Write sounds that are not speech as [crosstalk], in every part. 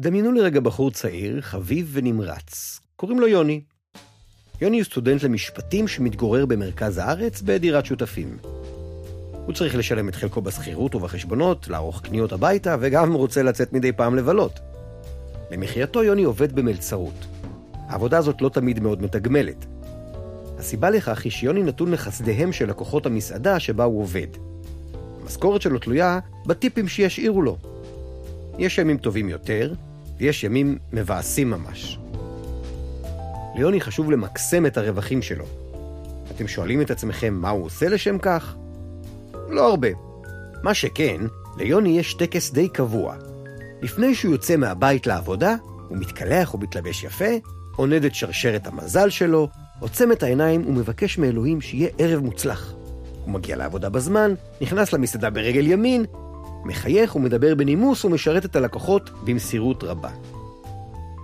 דמיינו לרגע בחור צעיר, חביב ונמרץ. קוראים לו יוני. יוני הוא סטודנט למשפטים שמתגורר במרכז הארץ בדירת שותפים. הוא צריך לשלם את חלקו בשכירות ובחשבונות, לערוך קניות הביתה, וגם רוצה לצאת מדי פעם לבלות. למחייתו יוני עובד במלצרות. העבודה הזאת לא תמיד מאוד מתגמלת. הסיבה לכך היא שיוני נתון לחסדיהם של לקוחות המסעדה שבה הוא עובד. המשכורת שלו תלויה בטיפים שישאירו לו. יש ימים טובים יותר, ויש ימים מבאסים ממש. ליוני חשוב למקסם את הרווחים שלו. אתם שואלים את עצמכם מה הוא עושה לשם כך? לא הרבה. מה שכן, ליוני יש טקס די קבוע. לפני שהוא יוצא מהבית לעבודה, הוא מתקלח ומתלבש יפה, עונד את שרשרת המזל שלו, עוצם את העיניים ומבקש מאלוהים שיהיה ערב מוצלח. הוא מגיע לעבודה בזמן, נכנס למסעדה ברגל ימין, מחייך ומדבר בנימוס ומשרת את הלקוחות במסירות רבה.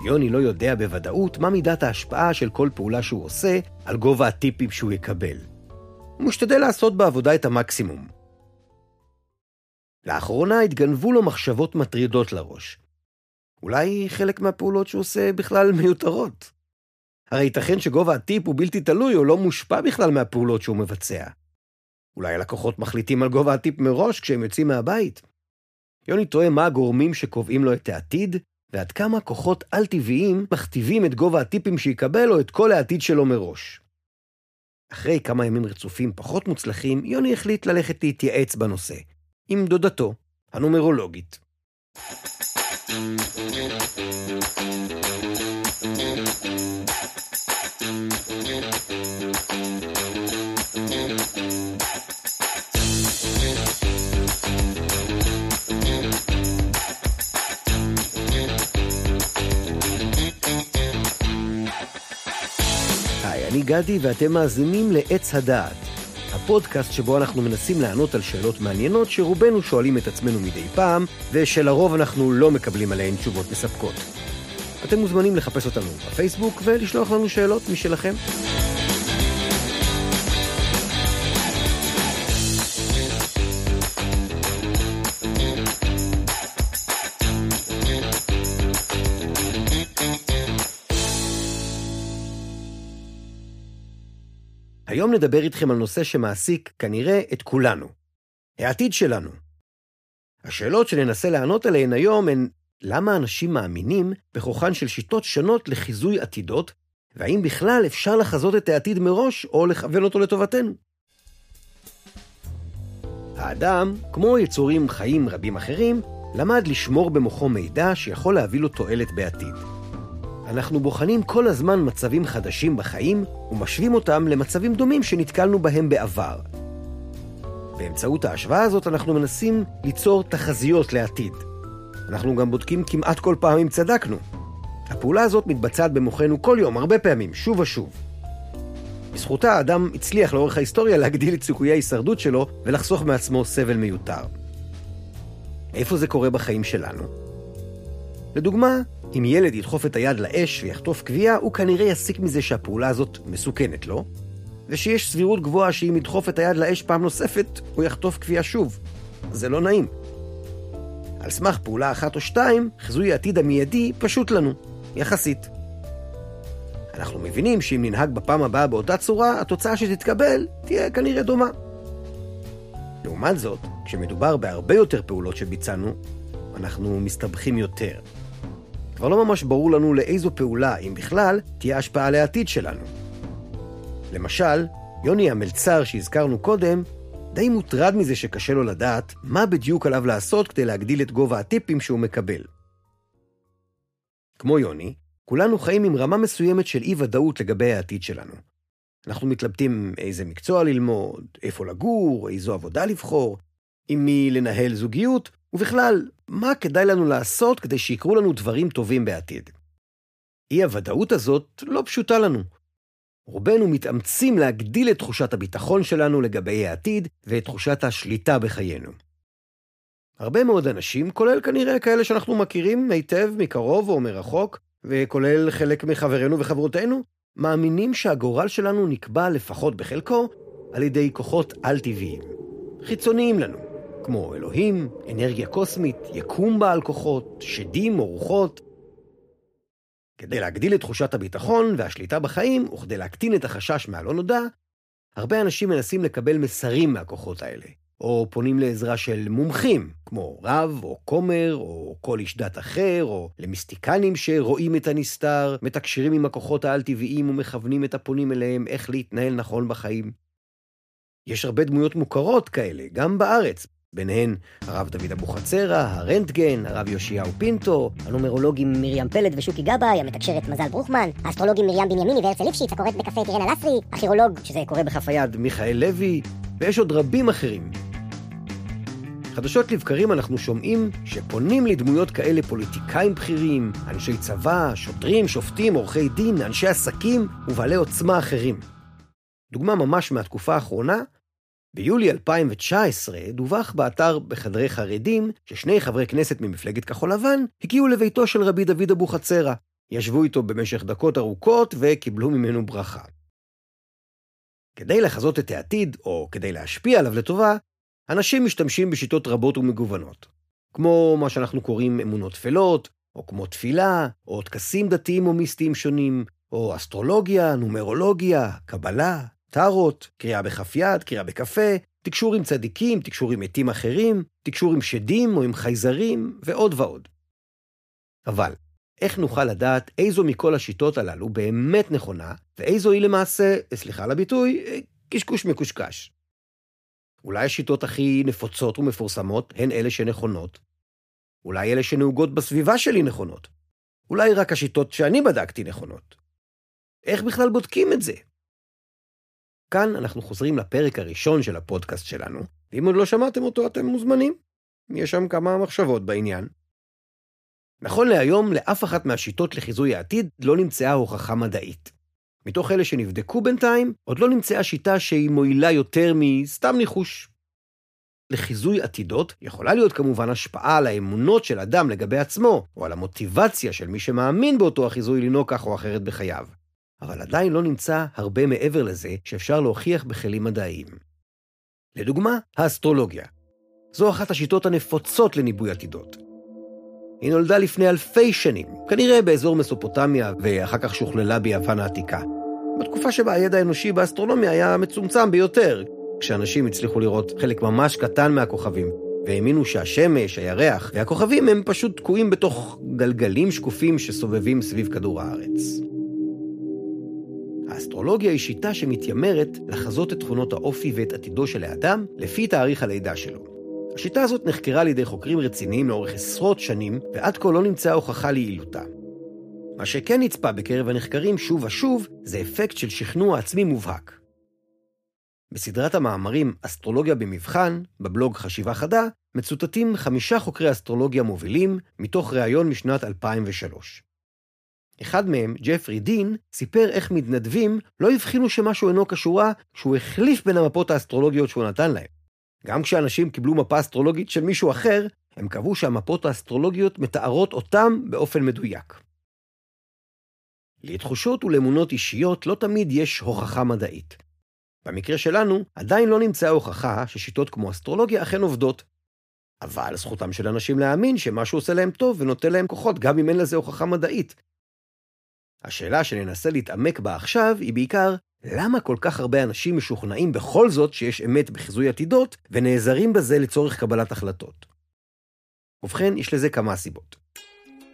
יוני לא יודע בוודאות מה מידת ההשפעה של כל פעולה שהוא עושה על גובה הטיפים שהוא יקבל. הוא משתדל לעשות בעבודה את המקסימום. לאחרונה התגנבו לו מחשבות מטרידות לראש. אולי חלק מהפעולות שהוא עושה בכלל [laughs] מיותרות. הרי ייתכן שגובה הטיפ הוא בלתי תלוי או לא מושפע בכלל מהפעולות שהוא מבצע. אולי הלקוחות מחליטים על גובה הטיפ מראש כשהם יוצאים מהבית. יוני תוהה מה הגורמים שקובעים לו את העתיד, ועד כמה כוחות על-טבעיים מכתיבים את גובה הטיפים שיקבל או את כל העתיד שלו מראש. אחרי כמה ימים רצופים פחות מוצלחים, יוני החליט ללכת להתייעץ בנושא, עם דודתו, הנומרולוגית. גדי ואתם מאזינים לעץ הדעת, הפודקאסט שבו אנחנו מנסים לענות על שאלות מעניינות שרובנו שואלים את עצמנו מדי פעם, ושלרוב אנחנו לא מקבלים עליהן תשובות מספקות. אתם מוזמנים לחפש אותנו בפייסבוק ולשלוח לנו שאלות משלכם. היום נדבר איתכם על נושא שמעסיק כנראה את כולנו. העתיד שלנו. השאלות שננסה לענות עליהן היום הן למה אנשים מאמינים בכוחן של שיטות שונות לחיזוי עתידות, והאם בכלל אפשר לחזות את העתיד מראש או לכוון אותו לטובתנו. האדם, כמו יצורים חיים רבים אחרים, למד לשמור במוחו מידע שיכול להביא לו תועלת בעתיד. אנחנו בוחנים כל הזמן מצבים חדשים בחיים ומשווים אותם למצבים דומים שנתקלנו בהם בעבר. באמצעות ההשוואה הזאת אנחנו מנסים ליצור תחזיות לעתיד. אנחנו גם בודקים כמעט כל פעם אם צדקנו. הפעולה הזאת מתבצעת במוחנו כל יום, הרבה פעמים, שוב ושוב. בזכותה האדם הצליח לאורך ההיסטוריה להגדיל את סיכויי ההישרדות שלו ולחסוך מעצמו סבל מיותר. איפה זה קורה בחיים שלנו? לדוגמה, אם ילד ידחוף את היד לאש ויחטוף קביעה, הוא כנראה יסיק מזה שהפעולה הזאת מסוכנת לו, ושיש סבירות גבוהה שאם ידחוף את היד לאש פעם נוספת, הוא יחטוף קביעה שוב. זה לא נעים. על סמך פעולה אחת או שתיים, חיזוי העתיד המיידי פשוט לנו, יחסית. אנחנו מבינים שאם ננהג בפעם הבאה באותה צורה, התוצאה שתתקבל תהיה כנראה דומה. לעומת זאת, כשמדובר בהרבה יותר פעולות שביצענו, אנחנו מסתבכים יותר. כבר לא ממש ברור לנו לאיזו פעולה, אם בכלל, תהיה השפעה על העתיד שלנו. למשל, יוני המלצר שהזכרנו קודם, די מוטרד מזה שקשה לו לדעת מה בדיוק עליו לעשות כדי להגדיל את גובה הטיפים שהוא מקבל. כמו יוני, כולנו חיים עם רמה מסוימת של אי-ודאות לגבי העתיד שלנו. אנחנו מתלבטים איזה מקצוע ללמוד, איפה לגור, איזו עבודה לבחור, עם מי לנהל זוגיות, ובכלל, מה כדאי לנו לעשות כדי שיקרו לנו דברים טובים בעתיד. אי-הוודאות הזאת לא פשוטה לנו. רובנו מתאמצים להגדיל את תחושת הביטחון שלנו לגבי העתיד ואת תחושת השליטה בחיינו. הרבה מאוד אנשים, כולל כנראה כאלה שאנחנו מכירים היטב מקרוב או מרחוק, וכולל חלק מחברינו וחברותינו, מאמינים שהגורל שלנו נקבע לפחות בחלקו על ידי כוחות על-טבעיים, חיצוניים לנו, כמו אלוהים, אנרגיה קוסמית, יקום בעל כוחות, שדים או רוחות. כדי להגדיל את תחושת הביטחון והשליטה בחיים, וכדי להקטין את החשש מהלא נודע, הרבה אנשים מנסים לקבל מסרים מהכוחות האלה, או פונים לעזרה של מומחים, כמו רב, או כומר, או כל איש דת אחר, או למיסטיקנים שרואים את הנסתר, מתקשרים עם הכוחות העל-טבעיים ומכוונים את הפונים אליהם איך להתנהל נכון בחיים. יש הרבה דמויות מוכרות כאלה, גם בארץ, ביניהן הרב דוד אבוחצירא, הרנטגן, הרב יאשיהו פינטו, הנומרולוגים מרים פלד ושוקי גבאי, המתקשרת מזל ברוכמן, האסטרולוגים מרים בנימיני והרצל ליפשיץ, הקוראת בקפה טירנה לסרי, הכירולוג, שזה קורה בכף היד, מיכאל לוי, ויש עוד רבים אחרים. חדשות לבקרים אנחנו שומעים שפונים לדמויות כאלה פוליטיקאים בכירים, אנשי צבא, שוטרים, שופטים, עורכי דין, אנשי עסקים ובעלי עוצמה אחרים. דוגמה ממש מהתקופה האחרונה, ביולי 2019 דווח באתר בחדרי חרדים ששני חברי כנסת ממפלגת כחול לבן הגיעו לביתו של רבי דוד אבוחצירא. ישבו איתו במשך דקות ארוכות וקיבלו ממנו ברכה. כדי לחזות את העתיד, או כדי להשפיע עליו לטובה, אנשים משתמשים בשיטות רבות ומגוונות, כמו מה שאנחנו קוראים אמונות טפלות, או כמו תפילה, או טקסים דתיים או מיסטיים שונים, או אסטרולוגיה, נומרולוגיה, קבלה, טארות, קריאה בכף יד, קריאה בקפה, תקשור עם צדיקים, תקשור עם מתים אחרים, תקשור עם שדים או עם חייזרים, ועוד ועוד. אבל, איך נוכל לדעת איזו מכל השיטות הללו באמת נכונה, ואיזו היא למעשה, סליחה על הביטוי, קשקוש מקושקש? אולי השיטות הכי נפוצות ומפורסמות הן אלה שנכונות? אולי אלה שנהוגות בסביבה שלי נכונות? אולי רק השיטות שאני בדקתי נכונות? איך בכלל בודקים את זה? כאן אנחנו חוזרים לפרק הראשון של הפודקאסט שלנו, ואם עוד לא שמעתם אותו אתם מוזמנים. יש שם כמה מחשבות בעניין. נכון להיום, לאף אחת מהשיטות לחיזוי העתיד לא נמצאה הוכחה מדעית. מתוך אלה שנבדקו בינתיים, עוד לא נמצאה שיטה שהיא מועילה יותר מסתם ניחוש. לחיזוי עתידות יכולה להיות כמובן השפעה על האמונות של אדם לגבי עצמו, או על המוטיבציה של מי שמאמין באותו החיזוי לנהוג כך או אחרת בחייו. אבל עדיין לא נמצא הרבה מעבר לזה שאפשר להוכיח בכלים מדעיים. לדוגמה, האסטרולוגיה. זו אחת השיטות הנפוצות לניבוי עתידות. היא נולדה לפני אלפי שנים, כנראה באזור מסופוטמיה, ואחר כך שוכללה ביוון העתיקה. בתקופה שבה הידע האנושי באסטרונומיה היה מצומצם ביותר, כשאנשים הצליחו לראות חלק ממש קטן מהכוכבים, והאמינו שהשמש, הירח והכוכבים הם פשוט תקועים בתוך גלגלים שקופים שסובבים סביב כדור הארץ. האסטרולוגיה היא שיטה שמתיימרת לחזות את תכונות האופי ואת עתידו של האדם לפי תאריך הלידה שלו. השיטה הזאת נחקרה על ידי חוקרים רציניים לאורך עשרות שנים, ועד כה לא נמצאה הוכחה ליעילותה. מה שכן נצפה בקרב הנחקרים שוב ושוב, זה אפקט של שכנוע עצמי מובהק. בסדרת המאמרים "אסטרולוגיה במבחן", בבלוג חשיבה חדה, מצוטטים חמישה חוקרי אסטרולוגיה מובילים מתוך ראיון משנת 2003. אחד מהם, ג'פרי דין, סיפר איך מתנדבים לא הבחינו שמשהו אינו כשורה כשהוא החליף בין המפות האסטרולוגיות שהוא נתן להם. גם כשאנשים קיבלו מפה אסטרולוגית של מישהו אחר, הם קבעו שהמפות האסטרולוגיות מתארות אותם באופן מדויק. לתחושות ולאמונות אישיות לא תמיד יש הוכחה מדעית. במקרה שלנו, עדיין לא נמצאה הוכחה ששיטות כמו אסטרולוגיה אכן עובדות. אבל זכותם של אנשים להאמין שמשהו עושה להם טוב ונותן להם כוחות גם אם אין לזה הוכחה מדעית, השאלה שננסה להתעמק בה עכשיו היא בעיקר, למה כל כך הרבה אנשים משוכנעים בכל זאת שיש אמת בחיזוי עתידות, ונעזרים בזה לצורך קבלת החלטות? ובכן, יש לזה כמה סיבות.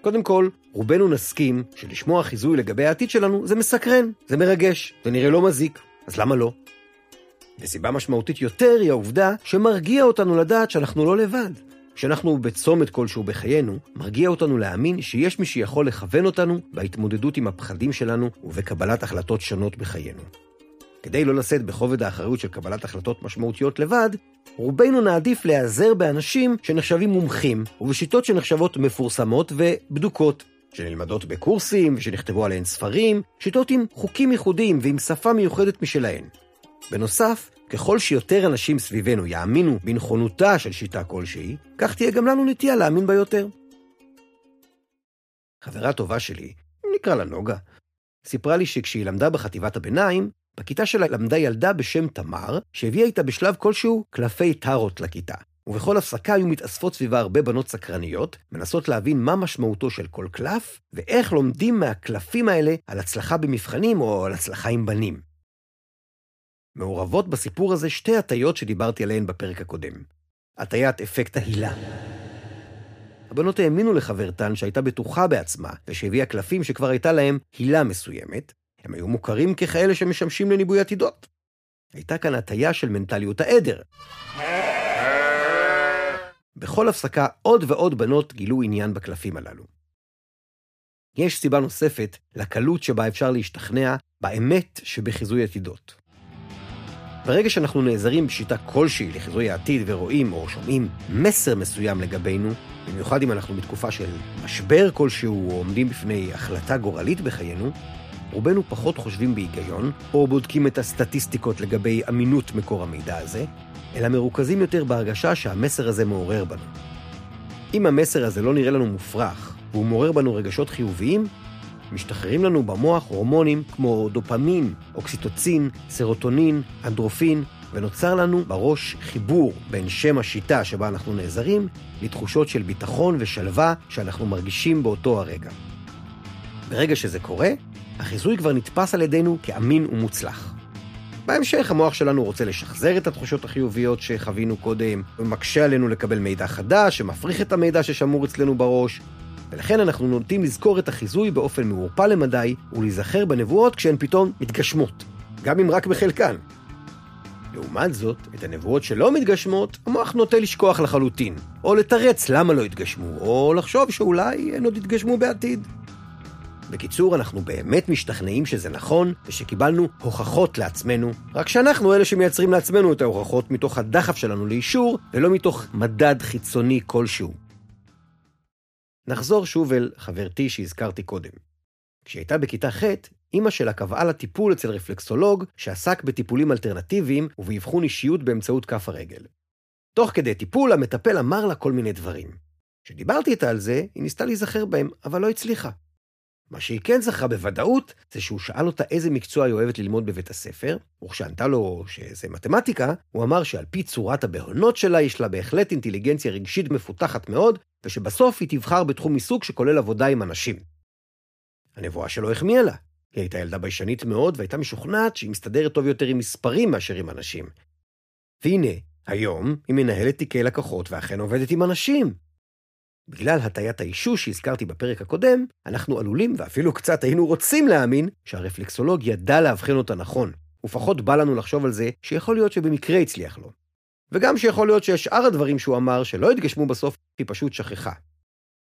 קודם כל, רובנו נסכים שלשמוע חיזוי לגבי העתיד שלנו זה מסקרן, זה מרגש, זה נראה לא מזיק, אז למה לא? וסיבה משמעותית יותר היא העובדה שמרגיע אותנו לדעת שאנחנו לא לבד. כשאנחנו בצומת כלשהו בחיינו, מרגיע אותנו להאמין שיש מי שיכול לכוון אותנו בהתמודדות עם הפחדים שלנו ובקבלת החלטות שונות בחיינו. כדי לא לשאת בכובד האחריות של קבלת החלטות משמעותיות לבד, רובנו נעדיף להיעזר באנשים שנחשבים מומחים, ובשיטות שנחשבות מפורסמות ובדוקות, שנלמדות בקורסים ושנכתבו עליהן ספרים, שיטות עם חוקים ייחודיים ועם שפה מיוחדת משלהן. בנוסף, ככל שיותר אנשים סביבנו יאמינו בנכונותה של שיטה כלשהי, כך תהיה גם לנו נטייה להאמין בה יותר. חברה טובה שלי, נקרא לה נוגה, סיפרה לי שכשהיא למדה בחטיבת הביניים, בכיתה שלה למדה ילדה בשם תמר, שהביאה איתה בשלב כלשהו קלפי טארוט לכיתה. ובכל הפסקה היו מתאספות סביבה הרבה בנות סקרניות, מנסות להבין מה משמעותו של כל קלף, ואיך לומדים מהקלפים האלה על הצלחה במבחנים או על הצלחה עם בנים. מעורבות בסיפור הזה שתי הטיות שדיברתי עליהן בפרק הקודם. הטיית אפקט ההילה. הבנות האמינו לחברתן שהייתה בטוחה בעצמה, ושהביאה קלפים שכבר הייתה להם הילה מסוימת. הם היו מוכרים ככאלה שמשמשים לניבוי עתידות. הייתה כאן הטיה של מנטליות העדר. בכל הפסקה עוד ועוד בנות גילו עניין בקלפים הללו. יש סיבה נוספת לקלות שבה אפשר להשתכנע באמת שבחיזוי עתידות. ברגע שאנחנו נעזרים בשיטה כלשהי לחיזוי העתיד ורואים או שומעים מסר מסוים לגבינו, במיוחד אם אנחנו בתקופה של משבר כלשהו או עומדים בפני החלטה גורלית בחיינו, רובנו פחות חושבים בהיגיון, או בודקים את הסטטיסטיקות לגבי אמינות מקור המידע הזה, אלא מרוכזים יותר בהרגשה שהמסר הזה מעורר בנו. אם המסר הזה לא נראה לנו מופרך, והוא מעורר בנו רגשות חיוביים, משתחררים לנו במוח הורמונים כמו דופמין, אוקסיטוצין, סרוטונין, אנדרופין, ונוצר לנו בראש חיבור בין שם השיטה שבה אנחנו נעזרים לתחושות של ביטחון ושלווה שאנחנו מרגישים באותו הרגע. ברגע שזה קורה, החיזוי כבר נתפס על ידינו כאמין ומוצלח. בהמשך המוח שלנו רוצה לשחזר את התחושות החיוביות שחווינו קודם, ומקשה עלינו לקבל מידע חדש, שמפריך את המידע ששמור אצלנו בראש, ולכן אנחנו נוטים לזכור את החיזוי באופן מעורפל למדי, ולהיזכר בנבואות כשהן פתאום מתגשמות, גם אם רק בחלקן. לעומת זאת, את הנבואות שלא מתגשמות, המוח נוטה לשכוח לחלוטין, או לתרץ למה לא התגשמו, או לחשוב שאולי הן עוד יתגשמו בעתיד. בקיצור, אנחנו באמת משתכנעים שזה נכון, ושקיבלנו הוכחות לעצמנו, רק שאנחנו אלה שמייצרים לעצמנו את ההוכחות מתוך הדחף שלנו לאישור, ולא מתוך מדד חיצוני כלשהו. נחזור שוב אל חברתי שהזכרתי קודם. כשהייתה בכיתה ח', אימא שלה קבעה לה טיפול אצל רפלקסולוג שעסק בטיפולים אלטרנטיביים ובאבחון אישיות באמצעות כף הרגל. תוך כדי טיפול, המטפל אמר לה כל מיני דברים. כשדיברתי איתה על זה, היא ניסתה להיזכר בהם, אבל לא הצליחה. מה שהיא כן זכרה בוודאות, זה שהוא שאל אותה איזה מקצוע היא אוהבת ללמוד בבית הספר, וכשענתה לו שזה מתמטיקה, הוא אמר שעל פי צורת הבהונות שלה, יש לה בהחלט אינטליגנציה רגשית מפותחת מאוד, ושבסוף היא תבחר בתחום עיסוק שכולל עבודה עם אנשים. הנבואה שלו החמיאה לה. היא הייתה ילדה ביישנית מאוד, והייתה משוכנעת שהיא מסתדרת טוב יותר עם מספרים מאשר עם אנשים. והנה, היום היא מנהלת תיקי לקוחות ואכן עובדת עם אנשים. בגלל הטיית האישוש שהזכרתי בפרק הקודם, אנחנו עלולים ואפילו קצת היינו רוצים להאמין שהרפלקסולוג ידע לאבחן אותה נכון, ופחות בא לנו לחשוב על זה שיכול להיות שבמקרה הצליח לו. וגם שיכול להיות ששאר הדברים שהוא אמר שלא התגשמו בסוף, היא פשוט שכחה.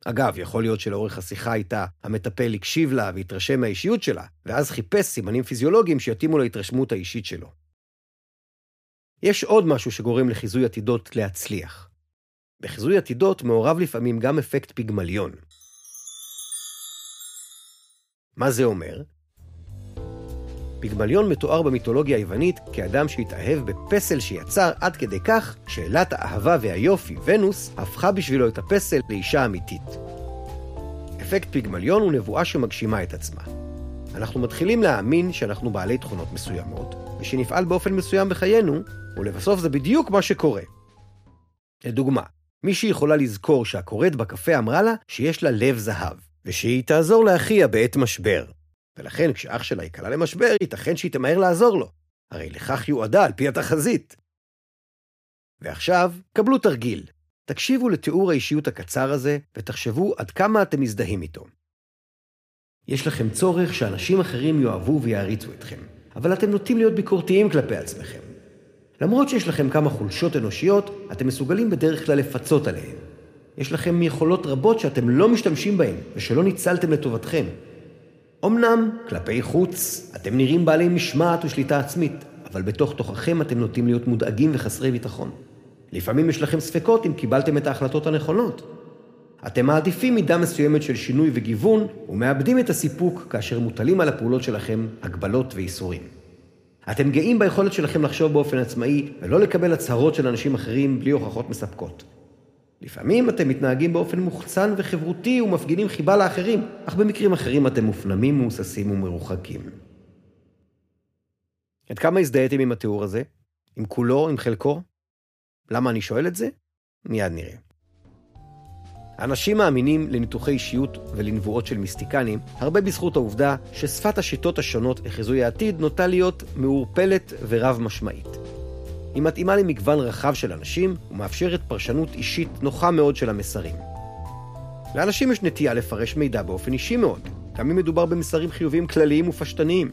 אגב, יכול להיות שלאורך השיחה איתה, המטפל הקשיב לה והתרשם מהאישיות שלה, ואז חיפש סימנים פיזיולוגיים שיתאימו להתרשמות האישית שלו. יש עוד משהו שגורם לחיזוי עתידות להצליח. בחיזוי עתידות מעורב לפעמים גם אפקט פיגמליון. מה זה אומר? פיגמליון מתואר במיתולוגיה היוונית כאדם שהתאהב בפסל שיצר עד כדי כך שאלת האהבה והיופי, ונוס, הפכה בשבילו את הפסל לאישה אמיתית. אפקט פיגמליון הוא נבואה שמגשימה את עצמה. אנחנו מתחילים להאמין שאנחנו בעלי תכונות מסוימות, ושנפעל באופן מסוים בחיינו, ולבסוף זה בדיוק מה שקורה. לדוגמה, מישהי יכולה לזכור שהקוראת בקפה אמרה לה שיש לה לב זהב, ושהיא תעזור לאחיה בעת משבר. ולכן כשאח שלה ייקלע למשבר, ייתכן שהיא תמהר לעזור לו. הרי לכך יועדה על פי התחזית. ועכשיו, קבלו תרגיל. תקשיבו לתיאור האישיות הקצר הזה, ותחשבו עד כמה אתם מזדהים איתו. יש לכם צורך שאנשים אחרים יאהבו ויעריצו אתכם, אבל אתם נוטים להיות ביקורתיים כלפי עצמכם. למרות שיש לכם כמה חולשות אנושיות, אתם מסוגלים בדרך כלל לפצות עליהן. יש לכם יכולות רבות שאתם לא משתמשים בהן, ושלא ניצלתם לטובתכם. אמנם, כלפי חוץ, אתם נראים בעלי משמעת ושליטה עצמית, אבל בתוך תוככם אתם נוטים להיות מודאגים וחסרי ביטחון. לפעמים יש לכם ספקות אם קיבלתם את ההחלטות הנכונות. אתם מעדיפים מידה מסוימת של שינוי וגיוון, ומאבדים את הסיפוק כאשר מוטלים על הפעולות שלכם הגבלות ואיסורים. אתם גאים ביכולת שלכם לחשוב באופן עצמאי, ולא לקבל הצהרות של אנשים אחרים בלי הוכחות מספקות. לפעמים אתם מתנהגים באופן מוחצן וחברותי ומפגינים חיבה לאחרים, אך במקרים אחרים אתם מופנמים, מהוססים ומרוחקים. עד כמה הזדהיתם עם התיאור הזה? עם כולו, עם חלקו? למה אני שואל את זה? מיד נראה. אנשים מאמינים לניתוחי אישיות ולנבואות של מיסטיקנים, הרבה בזכות העובדה ששפת השיטות השונות לחיזוי העתיד נוטה להיות מעורפלת ורב-משמעית. היא מתאימה למגוון רחב של אנשים ומאפשרת פרשנות אישית נוחה מאוד של המסרים. לאנשים יש נטייה לפרש מידע באופן אישי מאוד, גם אם מדובר במסרים חיוביים כלליים ופשטניים.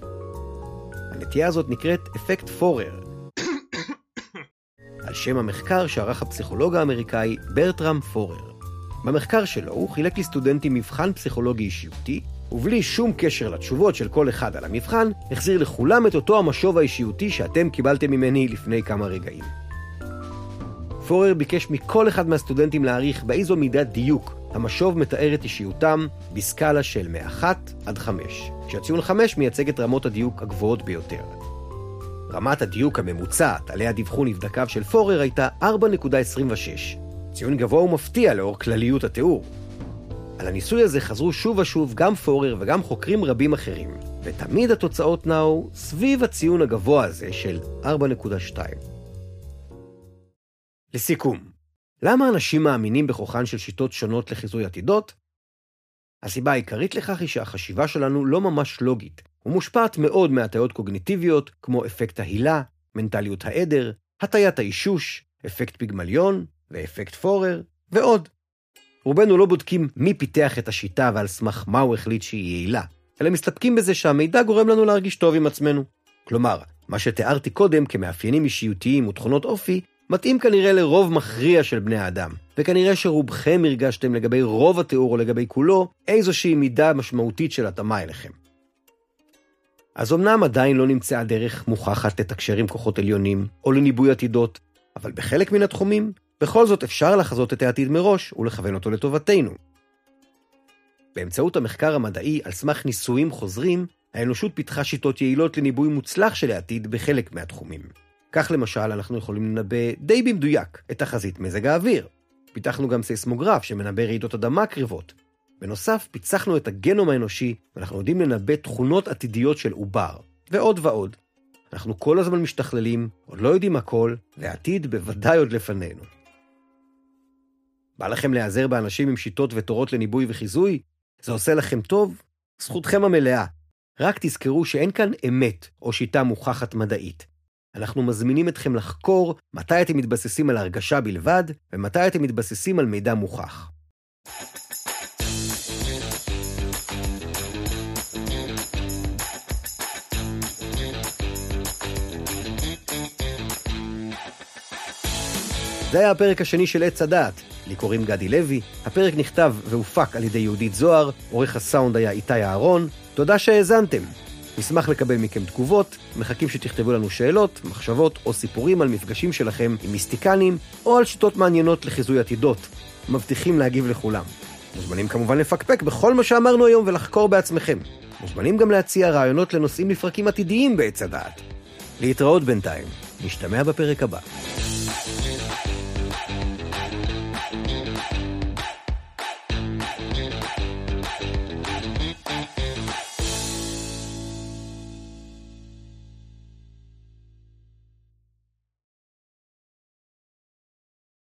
הנטייה הזאת נקראת אפקט פורר, [coughs] על שם המחקר שערך הפסיכולוג האמריקאי ברטרם פורר. במחקר שלו הוא חילק לסטודנטים מבחן פסיכולוגי אישיותי, ובלי שום קשר לתשובות של כל אחד על המבחן, החזיר לכולם את אותו המשוב האישיותי שאתם קיבלתם ממני לפני כמה רגעים. פורר ביקש מכל אחד מהסטודנטים להעריך באיזו מידת דיוק המשוב מתאר את אישיותם בסקאלה של מ-1 עד 5, כשהציון 5 מייצג את רמות הדיוק הגבוהות ביותר. רמת הדיוק הממוצעת עליה דיווחו נבדקיו של פורר הייתה 4.26, ציון גבוה ומפתיע לאור כלליות התיאור. על הניסוי הזה חזרו שוב ושוב גם פורר וגם חוקרים רבים אחרים, ותמיד התוצאות נעו סביב הציון הגבוה הזה של 4.2. לסיכום, למה אנשים מאמינים בכוחן של שיטות שונות לחיזוי עתידות? הסיבה העיקרית לכך היא שהחשיבה שלנו לא ממש לוגית, ומושפעת מאוד מהטיות קוגניטיביות כמו אפקט ההילה, מנטליות העדר, הטיית האישוש, אפקט פיגמליון ואפקט פורר, ועוד. רובנו לא בודקים מי פיתח את השיטה ועל סמך מה הוא החליט שהיא יעילה, אלא מסתפקים בזה שהמידע גורם לנו להרגיש טוב עם עצמנו. כלומר, מה שתיארתי קודם כמאפיינים אישיותיים ותכונות אופי, מתאים כנראה לרוב מכריע של בני האדם, וכנראה שרובכם הרגשתם לגבי רוב התיאור או לגבי כולו איזושהי מידה משמעותית של התאמה אליכם. אז אמנם עדיין לא נמצאה דרך מוכחת לתקשר עם כוחות עליונים או לניבוי עתידות, אבל בחלק מן התחומים, בכל זאת אפשר לחזות את העתיד מראש ולכוון אותו לטובתנו. באמצעות המחקר המדעי על סמך ניסויים חוזרים, האנושות פיתחה שיטות יעילות לניבוי מוצלח של העתיד בחלק מהתחומים. כך למשל, אנחנו יכולים לנבא די במדויק את תחזית מזג האוויר. פיתחנו גם סייסמוגרף שמנבא רעידות אדמה קריבות. בנוסף, פיצחנו את הגנום האנושי, ואנחנו יודעים לנבא תכונות עתידיות של עובר, ועוד ועוד. אנחנו כל הזמן משתכללים, עוד לא יודעים הכל, והעתיד בוודאי עוד לפנינו. בא לכם להיעזר באנשים עם שיטות ותורות לניבוי וחיזוי? זה עושה לכם טוב? זכותכם המלאה. רק תזכרו שאין כאן אמת או שיטה מוכחת מדעית. אנחנו מזמינים אתכם לחקור מתי אתם מתבססים על הרגשה בלבד, ומתי אתם מתבססים על מידע מוכח. זה היה הפרק השני של עץ הדעת. לי קוראים גדי לוי, הפרק נכתב והופק על ידי יהודית זוהר, עורך הסאונד היה איתי אהרון. תודה שהאזנתם. נשמח לקבל מכם תגובות, מחכים שתכתבו לנו שאלות, מחשבות או סיפורים על מפגשים שלכם עם מיסטיקנים, או על שיטות מעניינות לחיזוי עתידות. מבטיחים להגיב לכולם. מוזמנים כמובן לפקפק בכל מה שאמרנו היום ולחקור בעצמכם. מוזמנים גם להציע רעיונות לנושאים לפרקים עתידיים בעץ הדעת. להתראות בינתיים, נשתמע בפרק הבא.